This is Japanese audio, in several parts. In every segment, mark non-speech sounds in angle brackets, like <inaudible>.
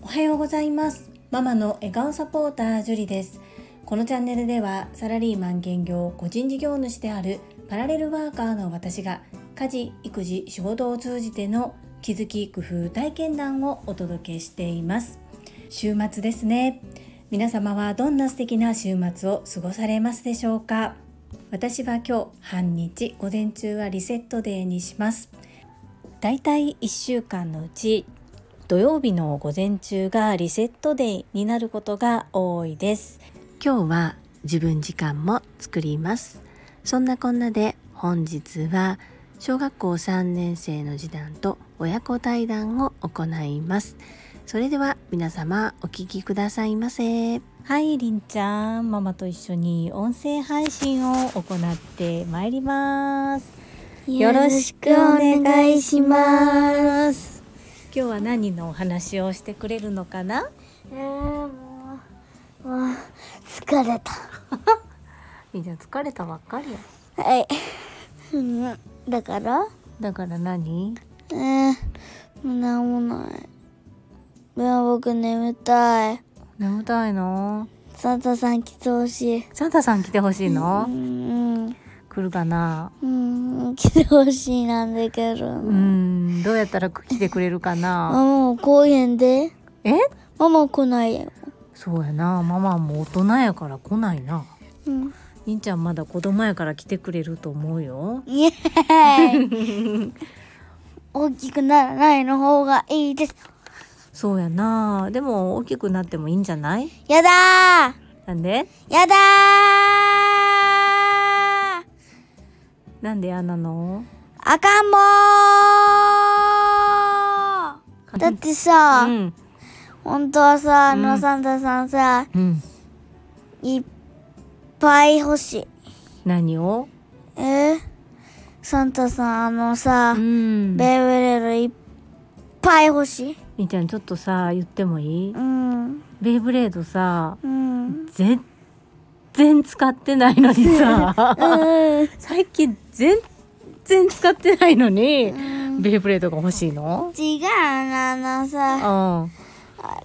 おはようございます。ママの笑顔サポータージュリです。このチャンネルではサラリーマン兼業個人事業主であるパラレルワーカーの私が家事育児仕事を通じての気づき工夫体験談をお届けしています。週末ですね。皆様はどんな素敵な週末を過ごされますでしょうか。私は今日半日午前中はリセットデーにします。だいたい1週間のうち土曜日の午前中がリセットデーになることが多いです。今日は自分時間も作ります。そんなこんなで本日は小学校3年生の児童と親子対談を行います。それでは皆様お聞きくださいませ。はいりんちゃん。ママと一緒に音声配信を行ってまいります。よろしくお願いします今日は何のお話をしてくれるのかな？えー、もう、もう、疲れた。<laughs> いいじゃん疲れたばっかりやはい。うん、だから？だから何？えー、もうなんもない。でも僕眠たい。眠たいの？サンタさん来てほしい。サンタさん来てほしいの、うん、来るかな。うん、来てほしいなんだけど。うんどうやったら来てくれるかな。ママ公園で。え？ママ来ないよ。そうやな。ママも大人やから来ないな。うん。りんちゃんまだ子供やから来てくれると思うよ。イエーイ。大きくならないの方がいいです。そうやな。でも大きくなってもいいんじゃない？やだー。なんで？やだーなんで嫌なの？あかんもーだってさ、うん。本当はさ、あうん。のサンタさんさ、うん。いっぱい欲しい。何を？え？サンタさん、あのさう、ん。ベイブレードいっぱい欲しい。りんちゃんちょっとさ言ってもいい？うん。ベイブレードさうん。全然使ってないのにさ。<laughs> うん。最近全然使ってないのにベイブレードが欲しいの？違うな、あのうさ、ん。あ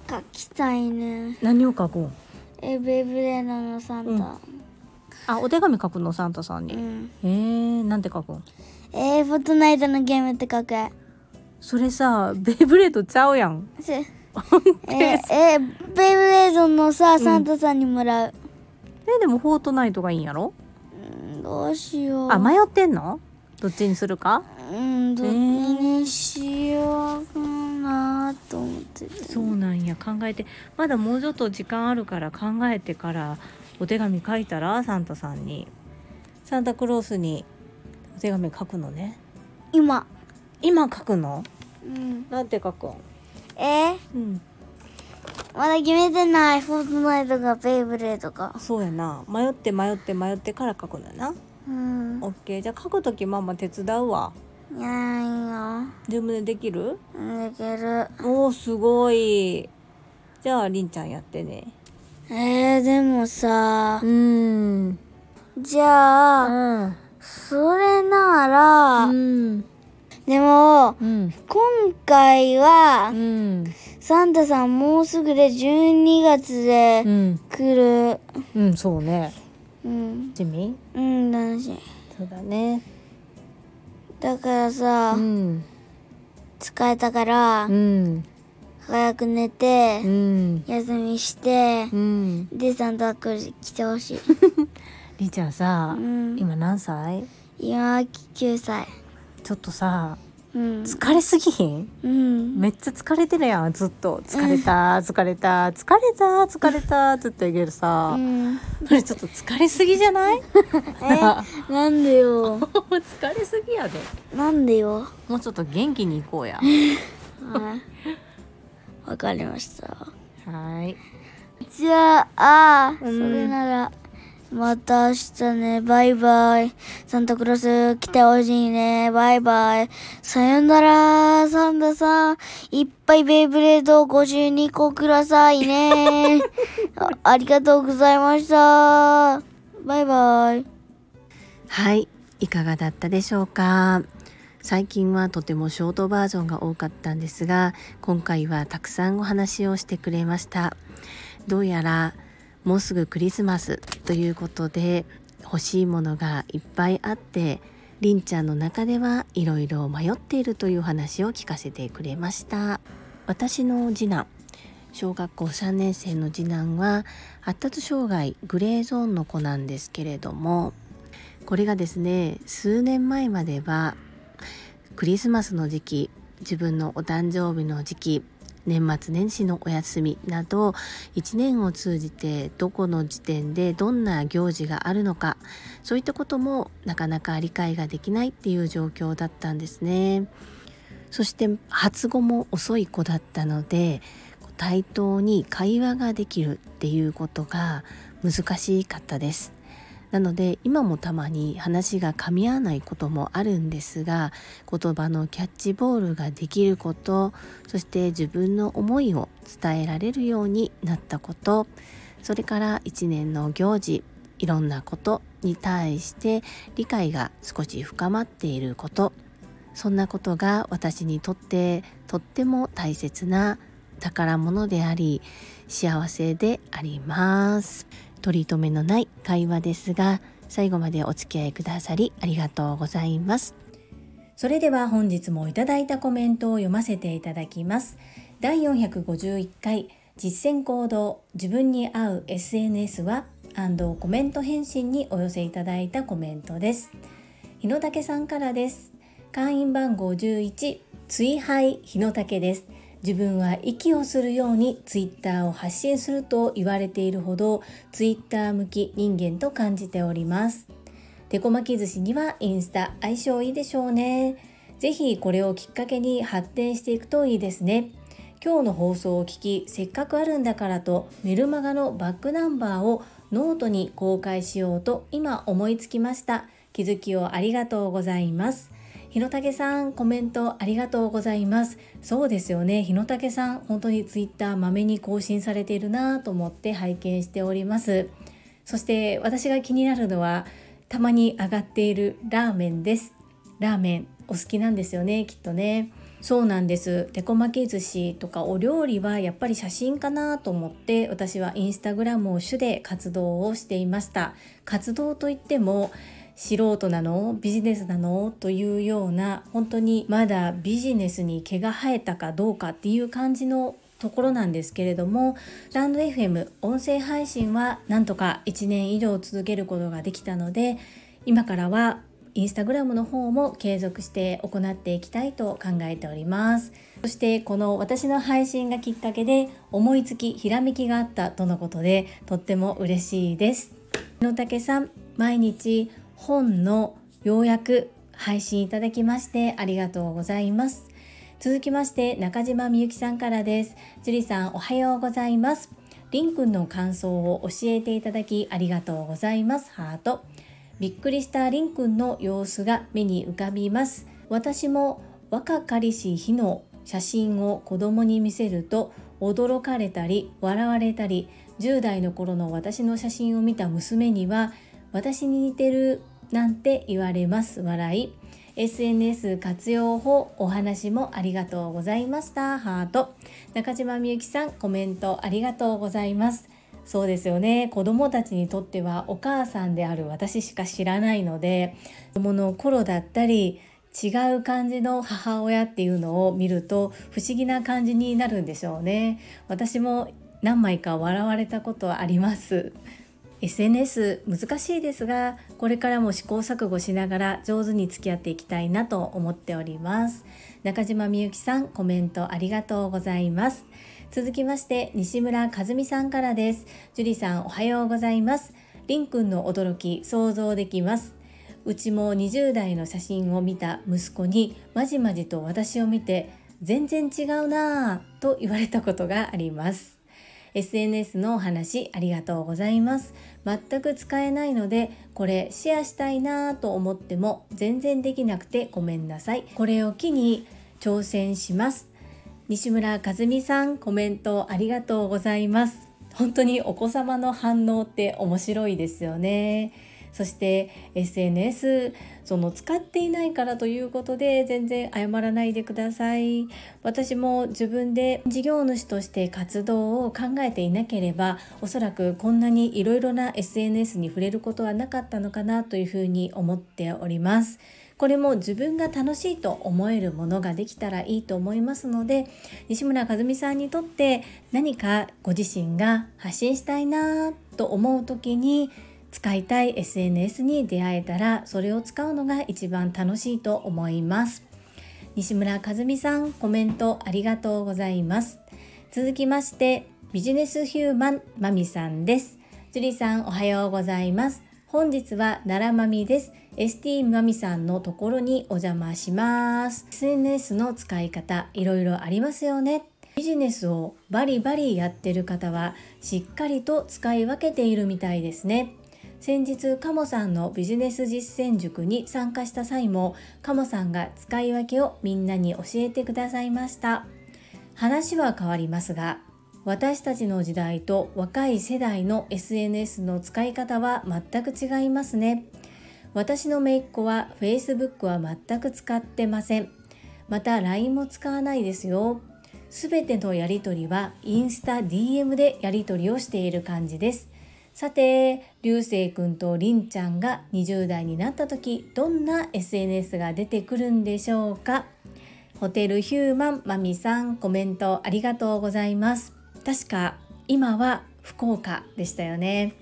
書きたいね。何を書こうえ、ベイブレードのサンタ。あお手紙書くのサンタさんに、うん。えー、なんて書くん？えー、フォートナイトのゲームって書く。それさベイブレードちゃうやん。せえー、えー、ベイブレードのさ、サンタさんにもらう。えでもフォートナイトがいいんやろ？うん、どうしよう。あ迷ってんの？どっちにするか？うん、どっちにしようかなと思ってて。そうなんや。考えてまだもうちょっと時間あるから考えてからお手紙書いたら？サンタさんに。サンタクロースにお手紙書くのね。今。今書くの？うん。なんて書くん？え？ー、うんまだ決めてない。フォートナイトかベイブレードか。そうやな。迷って迷って迷ってから書くのやな。うん。オッケー。じゃあ書くときママ手伝うわ。いやいよ。自分でできる？できる。おーすごい。じゃありんちゃんやってね。えー、でもさう、ん。じゃあ、うん。それなら、うん。でも、うん。今回はう、んサンタさんもうすぐで12月でうん来る。うんそうねうん。ジミうん、楽しい。そうだねだからさ、うん疲れたから、うん早く寝てう、ん休みしてう、んで、サンタクロース来てほしい。りんちゃんさうん。今何歳？今、9歳。ちょっとさうん。疲れすぎひん？うん。めっちゃ疲れてるやんずっと疲れた疲れた疲れた疲れたずっと言うけどさうん。これちょっと疲れすぎじゃない？<laughs> え、なんでよ。<laughs> 疲れすぎやでなんでよ。もうちょっと元気に行こうや <laughs> はい。わかりました。はいじゃあ、うんそれなら、また明日ね。バイバイ。サンタクロース来てほしいね。バイバイ。さよなら、サンタさん。いっぱいベイブレード52個くださいね。<laughs> あありがとうございました。バイバイ。はいいかがだったでしょうか？最近はとてもショートバージョンが多かったんですが今回はたくさんお話をしてくれましたどうやらもうすぐクリスマスということで欲しいものがいっぱいあってりんちゃんの中ではいろいろ迷っているという話を聞かせてくれました。私の次男小学校3年生の次男は発達障害グレーゾーンの子なんですけれどもこれがですね数年前まではクリスマスの時期自分のお誕生日の時期年末年始のお休みなど1年を通じてどこの時点でどんな行事があるのかそういったこともなかなか理解ができないっていう状況だったんですね。そして発語も遅い子だったので対等に会話ができるっていうことが難しかったです。なので今もたまに話が噛み合わないこともあるんですが言葉のキャッチボールができることそして自分の思いを伝えられるようになったことそれから一年の行事いろんなことに対して理解が少し深まっていることそんなことが私にとってとっても大切な宝物であり幸せであります。取り留めのない会話ですが最後までお付き合いくださりありがとうございます。それでは本日もいただいたコメントを読ませていただきます。第451回実践行動自分に合う SNS はコメント返信にお寄せいただいたコメントです。日野武さんからです。会員番号11追廃日野武です。自分は息をするようにツイッターを発信すると言われているほどツイッター向き人間と感じております。手こ巻き寿司にはインスタ相性いいでしょうね。ぜひこれをきっかけに発展していくといいですね。今日の放送を聞きせっかくあるんだからとメルマガのバックナンバーをノートに公開しようと今思いつきました。気づきをありがとうございます。日野武さんコメントありがとうございますそうですよね日野武さん本当にツイッターまめに更新されているなと思って拝見しておりますそして私が気になるのはたまに上がっているラーメンです。ラーメンお好きなんですよねきっとね。そうなんです。デコ巻き寿司とかお料理はやっぱり写真かなと思って私はインスタグラムを主で活動をしていました。活動といっても素人なの？ビジネスなの？というような本当にまだビジネスに毛が生えたかどうかっていう感じのところなんですけれどもスタンド FM 音声配信はなんとか1年以上続けることができたので今からはインスタグラムの方も継続して行っていきたいと考えております。そしてこの私の配信がきっかけで思いつきひらめきがあったとのことでとっても嬉しいです。野竹さん毎日本の要約配信いただきましてありがとうございます。続きまして中島みゆきさんからです。樹里さんおはようございます。りんくんの感想を教えていただきありがとうございます。ハート。びっくりしたりんくんの様子が目に浮かびます。私も若かりし日の写真を子供に見せると驚かれたり笑われたり10代の頃の私の写真を見た娘には私に似てるなんて言われます。笑い。SNS 活用法お話もありがとうございました。ハート。中島みゆきさんコメントありがとうございます。そうですよね。子供たちにとってはお母さんである私しか知らないので子供の頃だったり違う感じの母親っていうのを見ると不思議な感じになるんでしょうね。私も何枚か笑われたことはあります。SNS 難しいですがこれからも試行錯誤しながら上手に付き合っていきたいなと思っております。中島みゆきさんコメントありがとうございます。続きまして西村和美さんからです。樹里さんおはようございます。りんくんの驚き想像できます。うちも20代の写真を見た息子にまじまじと私を見て全然違うなぁと言われたことがあります。SNS のお話ありがとうございます。全く使えないのでこれシェアしたいなと思っても全然できなくてごめんなさい。これを機に挑戦します。西村和美さんコメントありがとうございます。本当にお子様の反応って面白いですよね。そして SNS その使っていないからということで全然謝らないでください。私も自分で事業主として活動を考えていなければおそらくこんなにいろいろな SNS に触れることはなかったのかなというふうに思っております。これも自分が楽しいと思えるものができたらいいと思いますので西村和美さんにとって何かご自身が発信したいなと思う時に使いたい SNS に出会えたらそれを使うのが一番楽しいと思います。西村和美さんコメントありがとうございます。続きましてビジネスヒューマンまみさんです。樹里さんおはようございます。本日は奈良まみです。ST まみさんのところにお邪魔します。SNS の使い方いろいろありますよね。ビジネスをバリバリやってる方はしっかりと使い分けているみたいですね。先日カモさんのビジネス実践塾に参加した際もカモさんが使い分けをみんなに教えてくださいました。話は変わりますが私たちの時代と若い世代の SNS の使い方は全く違いますね。私の姪っ子は Facebook は全く使ってません。また LINE も使わないですよ。すべてのやり取りはインスタ DM でやり取りをしている感じです。さて、流星くんとりんちゃんが20代になった時、どんな SNS が出てくるんでしょうか？ホテルヒューマンまみさん、コメントありがとうございます。確か、今は福岡でしたよね。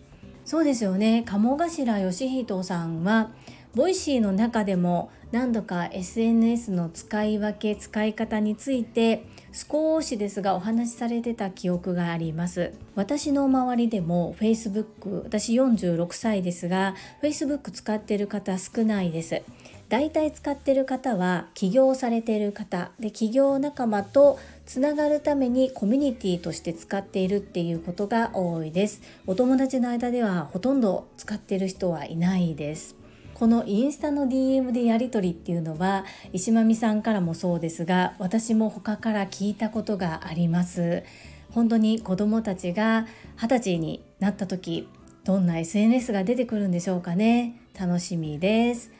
そうですよね。鴨頭義人さんは、ボイシーの中でも何度か SNS の使い分け使い方について少しですがお話しされてた記憶があります。私の周りでも Facebook 私46歳ですが Facebook 使ってる方少ないです。大体使ってる方は起業されてる方。で起業仲間とつながるためにコミュニティとして使っているっていうことが多いです。お友達の間ではほとんど使ってる人はいないです。このインスタの DM でやり取りっていうのは石間美さんからもそうですが私も他から聞いたことがあります。本当に子どもたちが二十歳になった時どんな SNS が出てくるんでしょうかね。楽しみです。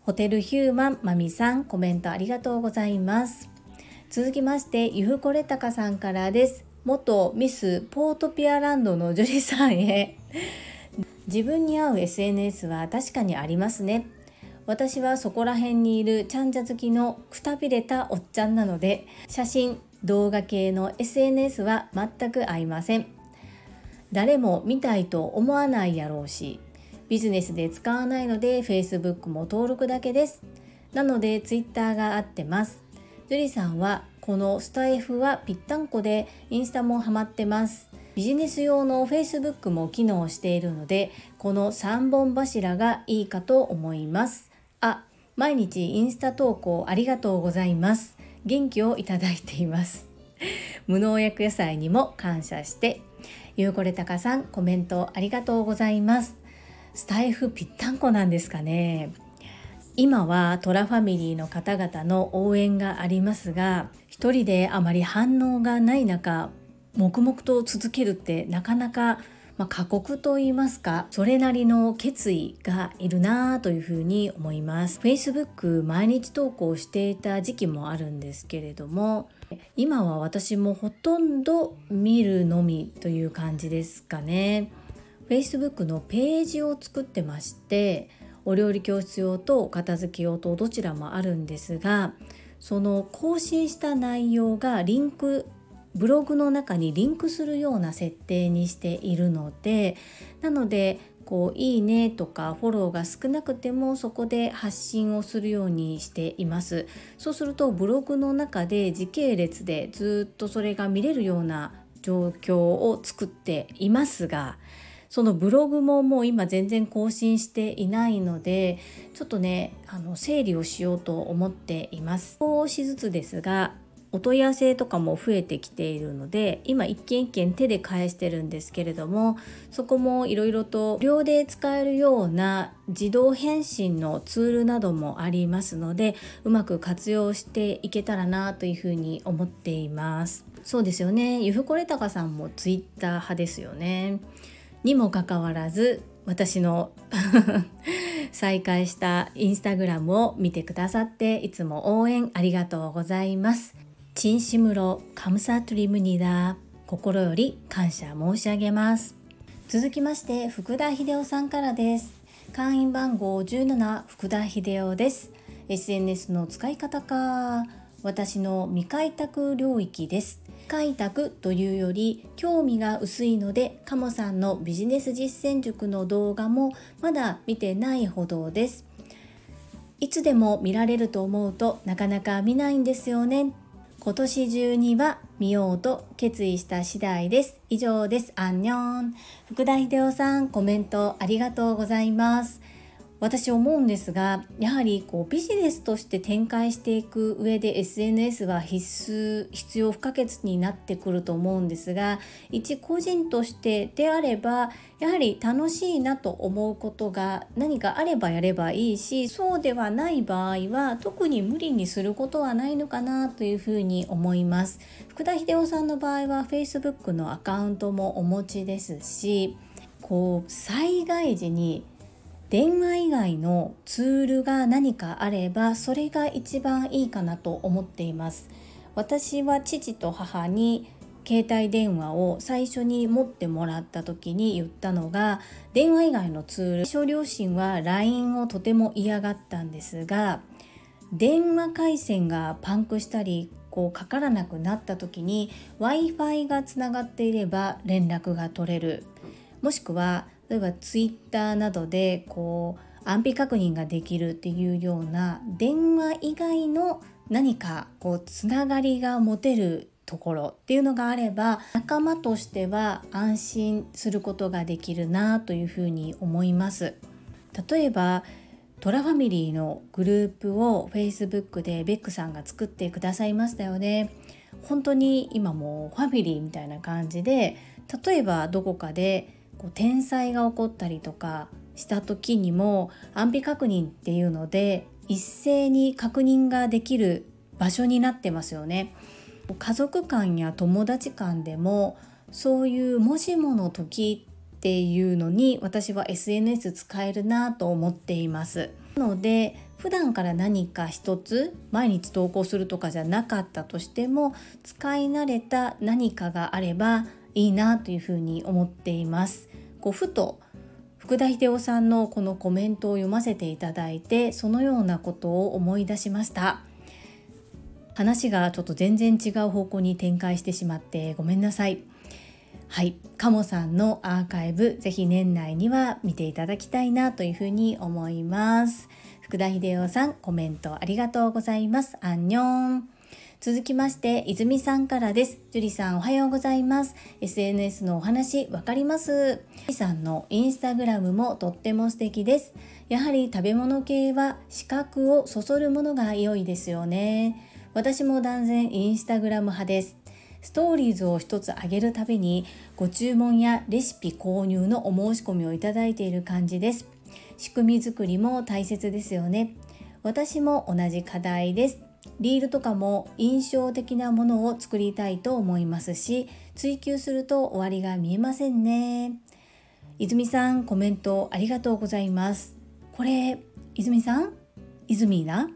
ホテルヒューマンまみさんコメントありがとうございます。続きましてゆふこれたかさんからです。元ミスポートピアランドの樹里さんへ。自分に合う SNS は確かにありますね。私はそこら辺にいるちゃんじゃ好きのくたびれたおっちゃんなので写真動画系の SNS は全く合いません。誰も見たいと思わないやろうしビジネスで使わないので Facebook も登録だけです。なので Twitter が合ってます。樹里さんはこのスタイフはぴったんこでインスタもハマってます。ビジネス用の Facebook も機能しているのでこの3本柱がいいかと思います。あ毎日インスタ投稿ありがとうございます。元気をいただいています。<laughs> 無農薬野菜にも感謝して。ゆうこれたかさんコメントありがとうございます。スタイフぴったんこなんですかね。今はトラファミリーの方々の応援がありますが一人であまり反応がない中黙々と続けるってなかなか、まあ、過酷と言いますかそれなりの決意がいるなというふうに思います。Facebook 毎日投稿していた時期もあるんですけれども今は私もほとんど見るのみという感じですかね。Facebook のページを作ってましてお料理教室用と片付け用とどちらもあるんですがその更新した内容がリンクブログの中にリンクするような設定にしているのでなのでこういいねとかフォローが少なくてもそこで発信をするようにしています。そうするとブログの中で時系列でずっとそれが見れるような状況を作っていますがそのブログももう今全然更新していないのでちょっとねあの整理をしようと思っています。少しずつですがお問い合わせとかも増えてきているので今一件一件手で返してるんですけれどもそこもいろいろと無料で使えるような自動返信のツールなどもありますのでうまく活用していけたらなというふうに思っています。そうですよね。ゆふこれたかさんもツイッター派ですよね。にもかかわらず私の <laughs> 再開したインスタグラムを見てくださっていつも応援ありがとうございます。チンシムロカムサトリムニダ心より感謝申し上げます。続きまして福田秀夫さんからです。会員番号17福田秀夫です。SNS の使い方か。私の未開拓領域です。開拓というより興味が薄いのでカモさんのビジネス実践塾の動画もまだ見てないほどです。いつでも見られると思うとなかなか見ないんですよね。今年中には見ようと決意した次第です。以上です。アンニョン。福田秀夫さんコメントありがとうございます。私思うんですがやはりこうビジネスとして展開していく上で SNS は必須必要不可欠になってくると思うんですが一個人としてであればやはり楽しいなと思うことが何かあればやればいいしそうではない場合は特に無理にすることはないのかなというふうに思います。福田秀夫さんの場合は Facebook のアカウントもお持ちですしこう災害時に電話以外のツールが何かあればそれが一番いいかなと思っています。私は父と母に携帯電話を最初に持ってもらった時に言ったのが電話以外のツール小両親は LINE をとても嫌がったんですが電話回線がパンクしたりこうかからなくなった時に w i f i がつながっていれば連絡が取れる。もしくは例えばツイッターなどでこう安否確認ができるっていうような電話以外の何かこうつながりが持てるところっていうのがあれば仲間としては安心することができるなというふうに思います。例えばトラファミリーのグループを Facebook でベックさんが作ってくださいましたよね。本当に今もファミリーみたいな感じで例えばどこかでこう天災が起こったりとかした時にも安否確認っていうので一斉に確認ができる場所になってますよね。家族間や友達間でもそういうもしもの時っていうのに私は SNS 使えるなと思っています。なので普段から何か一つ毎日投稿するとかじゃなかったとしても使い慣れた何かがあればいいなというふうに思っています。こうふと福田秀夫さんのこのコメントを読ませていただいてそのようなことを思い出しました。話がちょっと全然違う方向に展開してしまってごめんなさい。はい。カモさんのアーカイブぜひ年内には見ていただきたいなというふうに思います。福田秀夫さんコメントありがとうございます。アンニョン。続きまして、泉さんからです。樹里さんおはようございます。SNS のお話わかります？樹里さんのインスタグラムもとっても素敵です。やはり食べ物系は視覚をそそるものが良いですよね。私も断然インスタグラム派です。ストーリーズを一つ上げるたびにご注文やレシピ購入のお申し込みをいただいている感じです。仕組み作りも大切ですよね。私も同じ課題です。リールとかも印象的なものを作りたいと思いますし追求すると終わりが見えませんね。泉さんコメントありがとうございます。これ泉さん？泉な？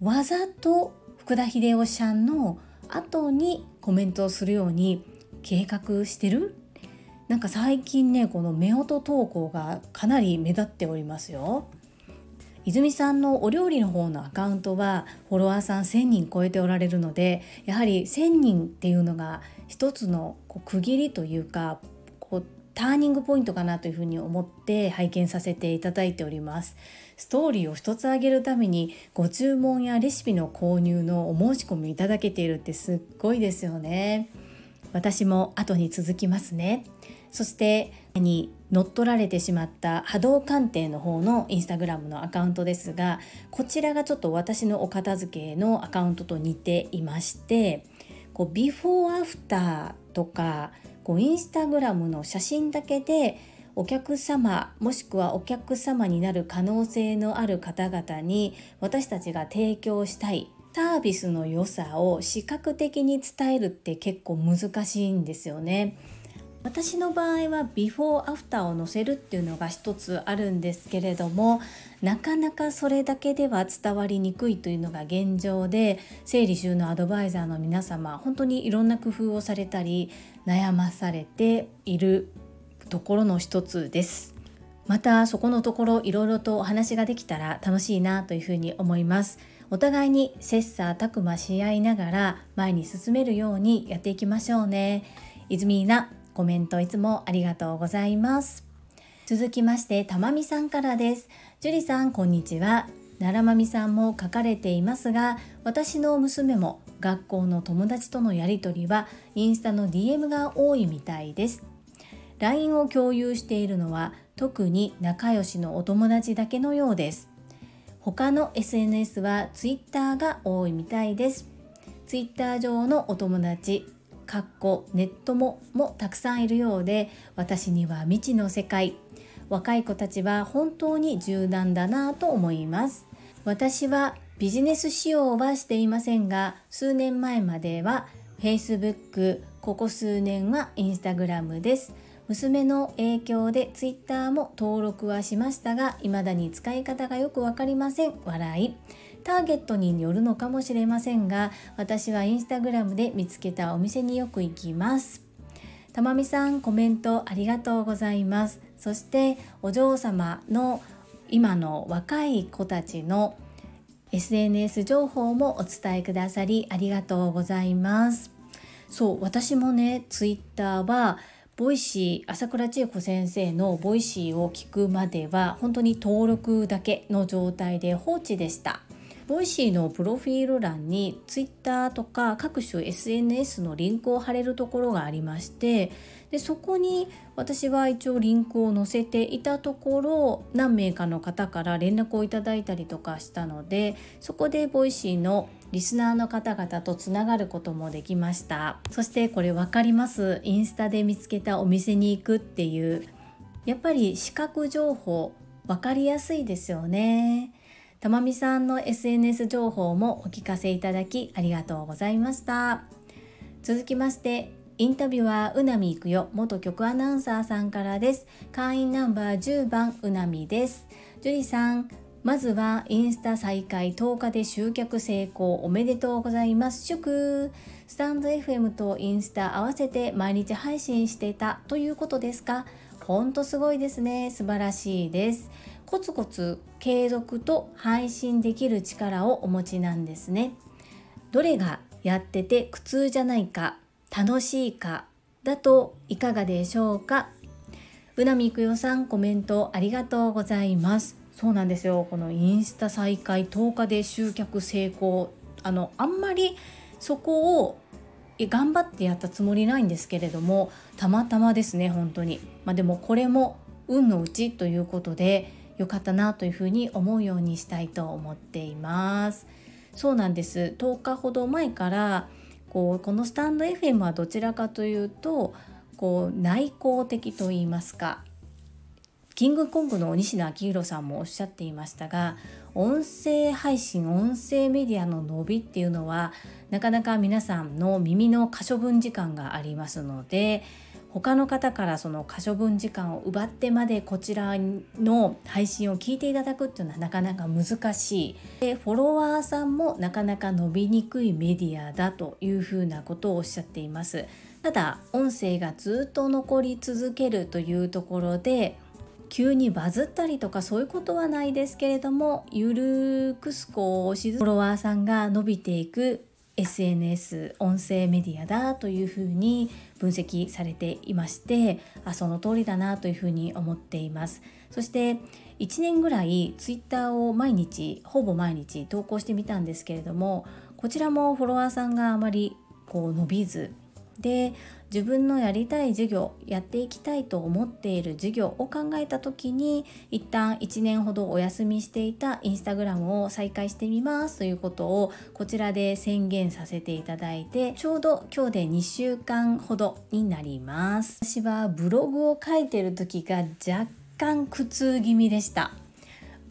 わざと福田秀夫ちゃんの後にコメントをするように計画してる？なんか最近ねこの夫婦投稿がかなり目立っておりますよ。泉さんのお料理の方のアカウントはフォロワーさん1000人超えておられるのでやはり1000人っていうのが一つのこう区切りというかこうターニングポイントかなというふうに思って拝見させていただいております。ストーリーを一つ上げるためにご注文やレシピの購入のお申し込みいただけているってすっごいですよね。私も後に続きますね。そしてに乗っ取られてしまった波動鑑定の方のインスタグラムのアカウントですがこちらがちょっと私のお片付けのアカウントと似ていましてこうビフォーアフターとかこうインスタグラムの写真だけでお客様もしくはお客様になる可能性のある方々に私たちが提供したいサービスの良さを視覚的に伝えるって結構難しいんですよね。私の場合はビフォーアフターを載せるっていうのが一つあるんですけれどもなかなかそれだけでは伝わりにくいというのが現状で整理収納アドバイザーの皆様本当にいろんな工夫をされたり悩まされているところの一つです。またそこのところいろいろとお話ができたら楽しいなというふうに思います。お互いに切磋琢磨し合いながら前に進めるようにやっていきましょうね。泉なコメントいつもありがとうございます。続きましてたまみさんからです。樹里さんこんにちは。奈良まみさんも書かれていますが私の娘も学校の友達とのやり取りはインスタの DM が多いみたいです。LINE を共有しているのは特に仲良しのお友達だけのようです。他の SNS は Twitter が多いみたいです。Twitter 上のお友達かっこネットももたくさんいるようで私には未知の世界。若い子たちは本当に柔軟だなと思います。私はビジネス仕様はしていませんが数年前までは Facebook ここ数年は Instagram です。娘の影響で Twitter も登録はしましたが未だに使い方がよく分かりません。笑い。ターゲットによるのかもしれませんが私はインスタグラムで見つけたお店によく行きます。たまみさんコメントありがとうございます。そしてお嬢様の今の若い子たちの SNS 情報もお伝えくださりありがとうございます。そう私もねツイッターはボイシー朝倉千恵子先生のボイシーを聞くまでは本当に登録だけの状態で放置でした。ボイシーのプロフィール欄に Twitter とか各種 SNS のリンクを貼れるところがありましてでそこに私は一応リンクを載せていたところ何名かの方から連絡をいただいたりとかしたのでそこでボイシーのリスナーの方々とつながることもできました。そしてこれ分かります？インスタで見つけたお店に行くっていう。やっぱり視覚情報分かりやすいですよね。たまみさんの SNS 情報もお聞かせいただきありがとうございました。続きましてインタビュアーうなみいくよ元局アナウンサーさんからです。会員ナンバー10番うなみです。樹里さんまずはインスタ再開10日で集客成功おめでとうございます。祝。スタンド FM とインスタ合わせて毎日配信していたということですか？ほんとすごいですね。素晴らしいです。コツコツ継続と配信できる力をお持ちなんですね。どれがやってて苦痛じゃないか、楽しいか、だといかがでしょうか？うなみくよさんコメントありがとうございます。そうなんですよ。このインスタ再開10日で集客成功。あの、あんまりそこを頑張ってやったつもりないんですけれども、たまたまですね、本当に。まあでもこれも運のうちということで、良かったなというふうに思うようにしたいと思っています。そうなんです。10日ほど前からこうこのスタンド FM はどちらかというとこう内向的と言いますか。キングコングの西野昭弘さんもおっしゃっていましたが音声配信音声メディアの伸びっていうのはなかなか皆さんの耳の可処分時間がありますので他の方からその可処分時間を奪ってまでこちらの配信を聞いていただくっていうのはなかなか難しい。でフォロワーさんもなかなか伸びにくいメディアだというふうなことをおっしゃっています。ただ音声がずっと残り続けるというところで急にバズったりとかそういうことはないですけれどもゆるーく少しずつフォロワーさんが伸びていく SNS 音声メディアだというふうに分析されていましてあその通りだなというふうに思っています。そして1年ぐらい Twitter を毎日ほぼ毎日投稿してみたんですけれどもこちらもフォロワーさんがあまりこう伸びずで自分のやりたい授業やっていきたいと思っている授業を考えた時に一旦1年ほどお休みしていたインスタグラムを再開してみますということをこちらで宣言させていただいてちょうど今日で2週間ほどになります。私はブログを書いてる時が若干苦痛気味でした。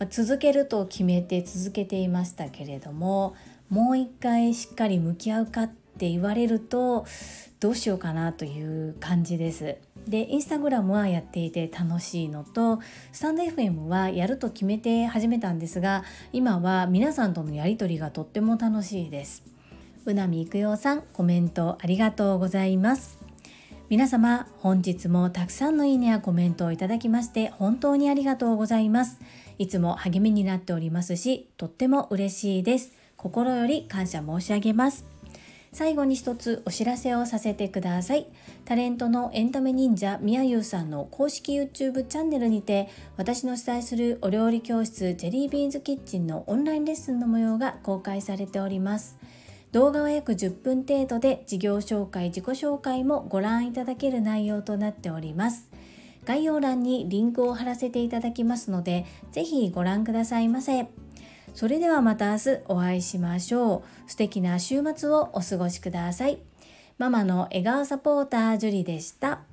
続けると決めて続けていましたけれどももう一回しっかり向き合うかっって言われるとどうしようかなという感じです。でインスタグラムはやっていて楽しいのとスタンド FM はやると決めて始めたんですが今は皆さんとのやり取りがとっても楽しいです。うなみいくようさんコメントありがとうございます。皆様本日もたくさんのいいねやコメントをいただきまして本当にありがとうございます。いつも励みになっておりますしとっても嬉しいです。心より感謝申し上げます。最後に一つお知らせをさせてください。タレントのエンタメ忍者みやゆうさんの公式 YouTube チャンネルにて私の主催するお料理教室ジェリービーンズキッチンのオンラインレッスンの模様が公開されております。動画は約10分程度で事業紹介自己紹介もご覧いただける内容となっております。概要欄にリンクを貼らせていただきますのでぜひご覧くださいませ。それではまた明日お会いしましょう。素敵な週末をお過ごしください。ママの笑顔サポータージュリでした。